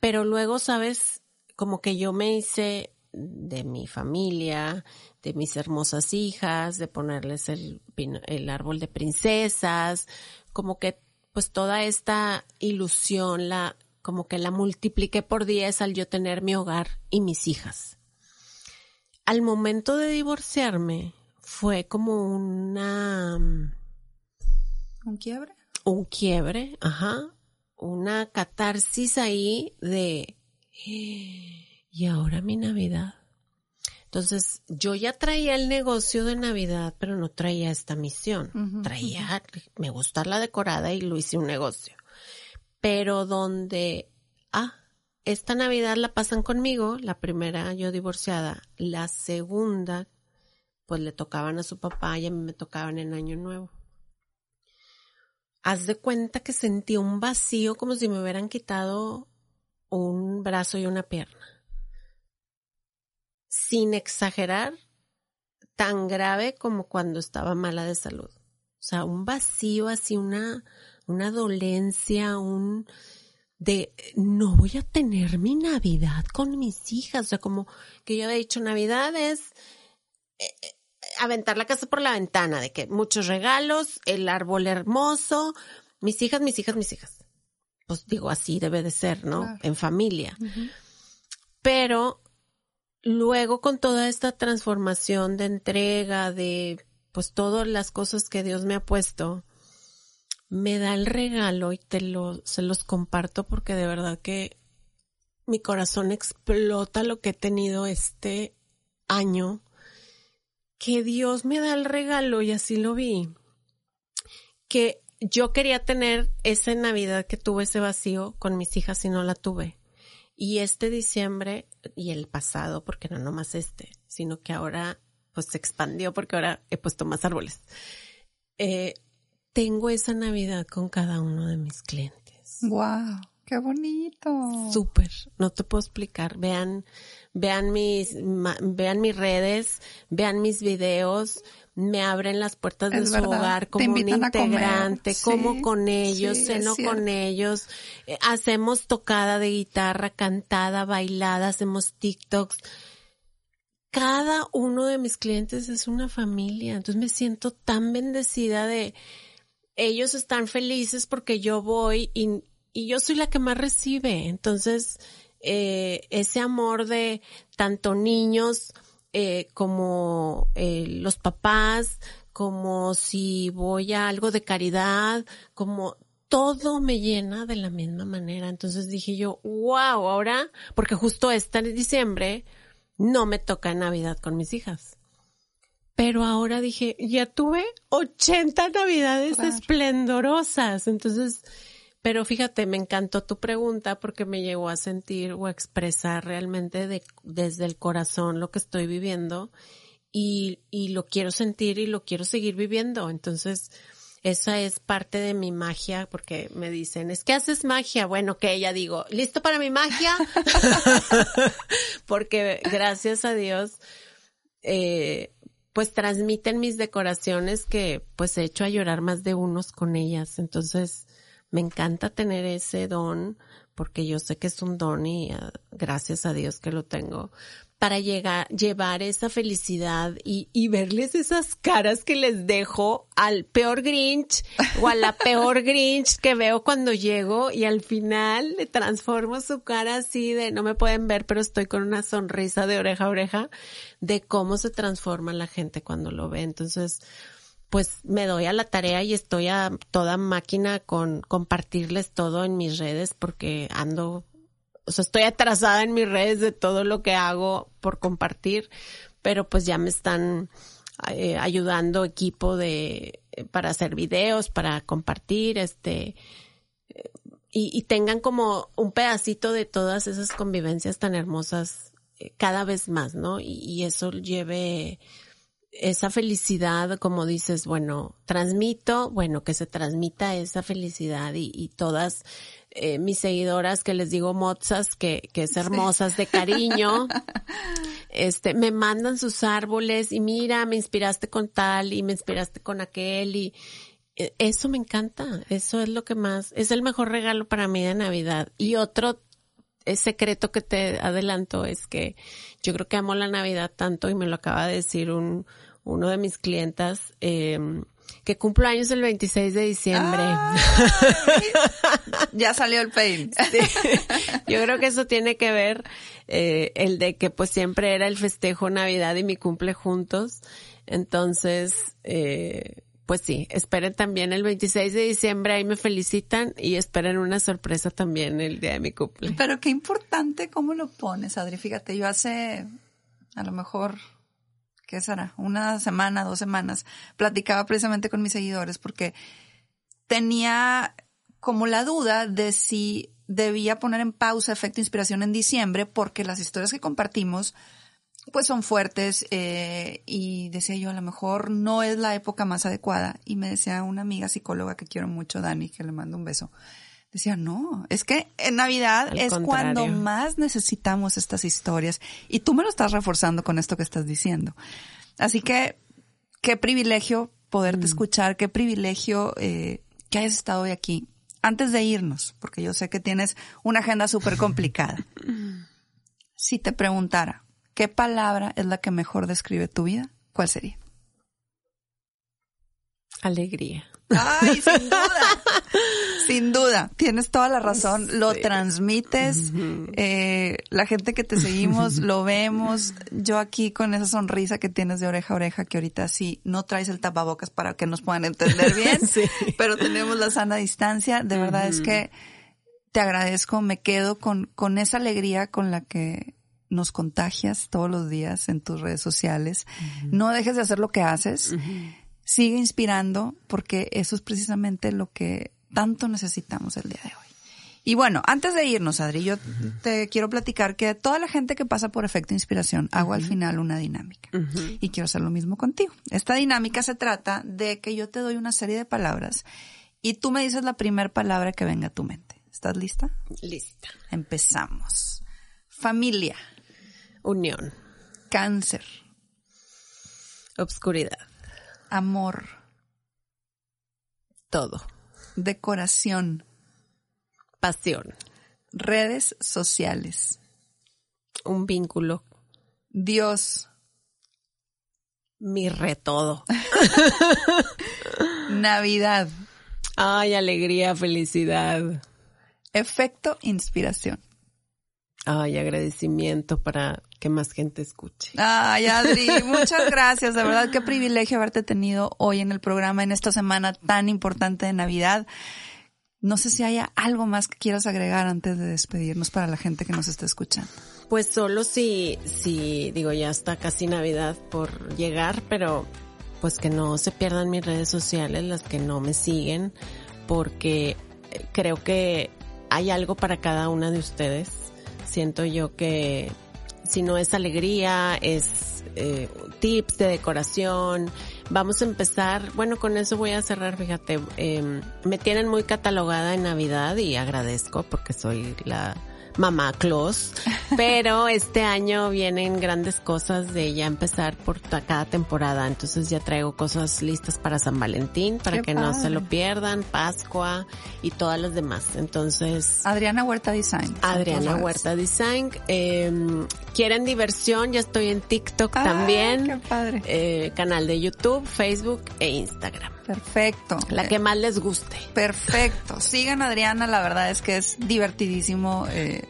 [SPEAKER 3] Pero luego, sabes, como que yo me hice de mi familia, de mis hermosas hijas, de ponerles el, el árbol de princesas, como que pues toda esta ilusión la, como que la multipliqué por diez al yo tener mi hogar y mis hijas. Al momento de divorciarme fue como una...
[SPEAKER 2] ¿Un quiebre?
[SPEAKER 3] Un quiebre, ajá. Una catarsis ahí de y ahora mi Navidad. Entonces, yo ya traía el negocio de Navidad, pero no traía esta misión. traía, me gusta la decorada y lo hice un negocio. Pero donde, ah, esta Navidad la pasan conmigo, la primera yo divorciada, la segunda, pues le tocaban a su papá y a mí me tocaban en Año Nuevo. Haz de cuenta que sentí un vacío como si me hubieran quitado un brazo y una pierna sin exagerar, tan grave como cuando estaba mala de salud. O sea, un vacío, así una, una dolencia, un de no voy a tener mi Navidad con mis hijas. O sea, como que yo había dicho, Navidad es eh, eh, aventar la casa por la ventana, de que muchos regalos, el árbol hermoso, mis hijas, mis hijas, mis hijas. Pues digo, así debe de ser, ¿no? En familia. Pero luego con toda esta transformación de entrega, de pues todas las cosas que Dios me ha puesto, me da el regalo y te lo, se los comparto porque de verdad que mi corazón explota lo que he tenido este año, que Dios me da el regalo y así lo vi, que yo quería tener esa Navidad que tuve ese vacío con mis hijas y no la tuve. Y este diciembre y el pasado, porque no nomás este, sino que ahora pues se expandió porque ahora he puesto más árboles. Eh, tengo esa Navidad con cada uno de mis clientes.
[SPEAKER 2] Wow, qué bonito.
[SPEAKER 3] Súper, no te puedo explicar. Vean, vean mis, vean mis redes, vean mis videos, me abren las puertas de su hogar como un integrante, como con ellos, ceno con ellos, eh, hacemos tocada de guitarra, cantada, bailada, hacemos TikToks. Cada uno de mis clientes es una familia, entonces me siento tan bendecida de ellos están felices porque yo voy y, y yo soy la que más recibe. Entonces, eh, ese amor de tanto niños, eh, como eh, los papás, como si voy a algo de caridad, como todo me llena de la misma manera. Entonces dije yo, wow, ahora, porque justo este diciembre no me toca Navidad con mis hijas. Pero ahora dije, ya tuve 80 Navidades esplendorosas. Entonces, pero fíjate, me encantó tu pregunta porque me llegó a sentir o a expresar realmente de, desde el corazón lo que estoy viviendo y, y lo quiero sentir y lo quiero seguir viviendo. Entonces, esa es parte de mi magia porque me dicen, es que haces magia. Bueno, que ella digo, ¿listo para mi magia? porque gracias a Dios, eh, pues transmiten mis decoraciones que pues he hecho a llorar más de unos con ellas. Entonces, me encanta tener ese don porque yo sé que es un don y ah, gracias a Dios que lo tengo. para llegar, llevar esa felicidad y, y verles esas caras que les dejo al peor Grinch o a la peor Grinch que veo cuando llego y al final le transformo su cara así de no me pueden ver, pero estoy con una sonrisa de oreja a oreja de cómo se transforma la gente cuando lo ve. Entonces, pues me doy a la tarea y estoy a toda máquina con compartirles todo en mis redes porque ando o sea, estoy atrasada en mis redes de todo lo que hago por compartir, pero pues ya me están eh, ayudando equipo de eh, para hacer videos, para compartir, este eh, y, tengan como un pedacito de todas esas convivencias tan hermosas cada vez más, ¿no? Y eso lleve esa felicidad, como dices, bueno, transmito, bueno, que se transmita esa felicidad y, y todas eh, mis seguidoras que les digo mozas, que, que es hermosas de cariño, este, me mandan sus árboles y mira, me inspiraste con tal y me inspiraste con aquel y eh, eso me encanta, eso es lo que más, es el mejor regalo para mí de Navidad. Y otro es secreto que te adelanto es que yo creo que amo la Navidad tanto y me lo acaba de decir un, uno de mis clientas, eh, que cumplo años el 26 de diciembre.
[SPEAKER 2] ya salió el pain.
[SPEAKER 3] Yo creo que eso tiene que ver eh, el de que pues siempre era el festejo Navidad y mi cumple juntos. Entonces, eh, pues sí, esperen también el 26 de diciembre, ahí me felicitan y esperen una sorpresa también el día de mi cumple.
[SPEAKER 2] Pero qué importante cómo lo pones, Adri. Fíjate, yo hace a lo mejor ¿qué será? Una semana, dos semanas, platicaba precisamente con mis seguidores porque tenía como la duda de si debía poner en pausa efecto inspiración en diciembre porque las historias que compartimos pues son fuertes eh, y decía yo a lo mejor no es la época más adecuada y me decía una amiga psicóloga que quiero mucho Dani que le mando un beso Decía, no, es que en Navidad es cuando más necesitamos estas historias. Y tú me lo estás reforzando con esto que estás diciendo. Así que, qué privilegio poderte mm. escuchar, qué privilegio eh, que hayas estado hoy aquí. Antes de irnos, porque yo sé que tienes una agenda súper complicada. si te preguntara, ¿qué palabra es la que mejor describe tu vida? ¿Cuál sería?
[SPEAKER 3] Alegría.
[SPEAKER 2] Ay, sin duda. sin duda. Tienes toda la razón. Lo transmites. Eh, la gente que te seguimos lo vemos. Yo aquí con esa sonrisa que tienes de oreja a oreja, que ahorita sí no traes el tapabocas para que nos puedan entender bien, pero tenemos la sana distancia. De verdad es que te agradezco. Me quedo con, con esa alegría con la que nos contagias todos los días en tus redes sociales. No dejes de hacer lo que haces sigue inspirando porque eso es precisamente lo que tanto necesitamos el día de hoy. Y bueno, antes de irnos, Adri, yo te quiero platicar que toda la gente que pasa por efecto inspiración hago al final una dinámica. Y quiero hacer lo mismo contigo. Esta dinámica se trata de que yo te doy una serie de palabras y tú me dices la primera palabra que venga a tu mente. ¿Estás lista?
[SPEAKER 3] Lista.
[SPEAKER 2] Empezamos. Familia.
[SPEAKER 3] Unión.
[SPEAKER 2] Cáncer.
[SPEAKER 3] Obscuridad.
[SPEAKER 2] Amor.
[SPEAKER 3] Todo.
[SPEAKER 2] Decoración.
[SPEAKER 3] Pasión.
[SPEAKER 2] Redes sociales.
[SPEAKER 3] Un vínculo.
[SPEAKER 2] Dios.
[SPEAKER 3] Mi todo.
[SPEAKER 2] Navidad.
[SPEAKER 3] Ay, alegría, felicidad.
[SPEAKER 2] Efecto inspiración.
[SPEAKER 3] Ay, agradecimiento para que más gente escuche.
[SPEAKER 2] Ay, Adri, muchas gracias. De verdad, qué privilegio haberte tenido hoy en el programa, en esta semana tan importante de Navidad. No sé si haya algo más que quieras agregar antes de despedirnos para la gente que nos está escuchando.
[SPEAKER 3] Pues solo si, si, digo, ya está casi Navidad por llegar, pero pues que no se pierdan mis redes sociales, las que no me siguen, porque creo que hay algo para cada una de ustedes Siento yo que si no es alegría, es eh, tips de decoración. Vamos a empezar, bueno, con eso voy a cerrar, fíjate, eh, me tienen muy catalogada en Navidad y agradezco porque soy la mamá Claus. Pero este año vienen grandes cosas de ya empezar por cada temporada. Entonces ya traigo cosas listas para San Valentín, para que no se lo pierdan, Pascua y todas las demás. Entonces.
[SPEAKER 2] Adriana Huerta Design.
[SPEAKER 3] Adriana Huerta Design. Eh, Quieren diversión, ya estoy en TikTok ah, también.
[SPEAKER 2] Qué padre.
[SPEAKER 3] Eh, canal de YouTube, Facebook e Instagram.
[SPEAKER 2] Perfecto.
[SPEAKER 3] La que más les guste.
[SPEAKER 2] Perfecto. Sigan a Adriana, la verdad es que es divertidísimo eh,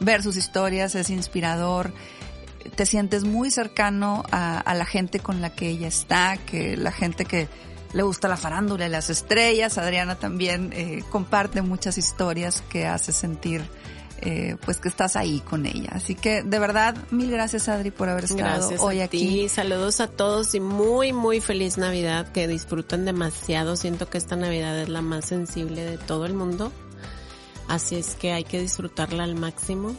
[SPEAKER 2] ver sus historias, es inspirador. Te sientes muy cercano a, la gente con la que ella está, que la gente que le gusta la farándula y las estrellas. Adriana también eh, comparte muchas historias que hace sentir eh, pues que estás ahí con ella. Así que de verdad, mil gracias Adri por haber estado hoy aquí.
[SPEAKER 3] Saludos a todos y muy, muy feliz Navidad, que disfruten demasiado. Siento que esta Navidad es la más sensible de todo el mundo. Así es que hay que disfrutarla al máximo.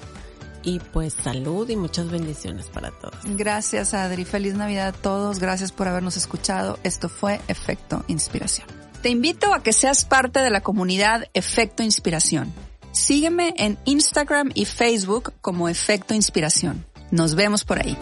[SPEAKER 3] Y pues salud y muchas bendiciones para todos.
[SPEAKER 2] Gracias Adri, feliz Navidad a todos, gracias por habernos escuchado. Esto fue Efecto Inspiración. Te invito a que seas parte de la comunidad Efecto Inspiración. Sígueme en Instagram y Facebook como Efecto Inspiración. Nos vemos por ahí.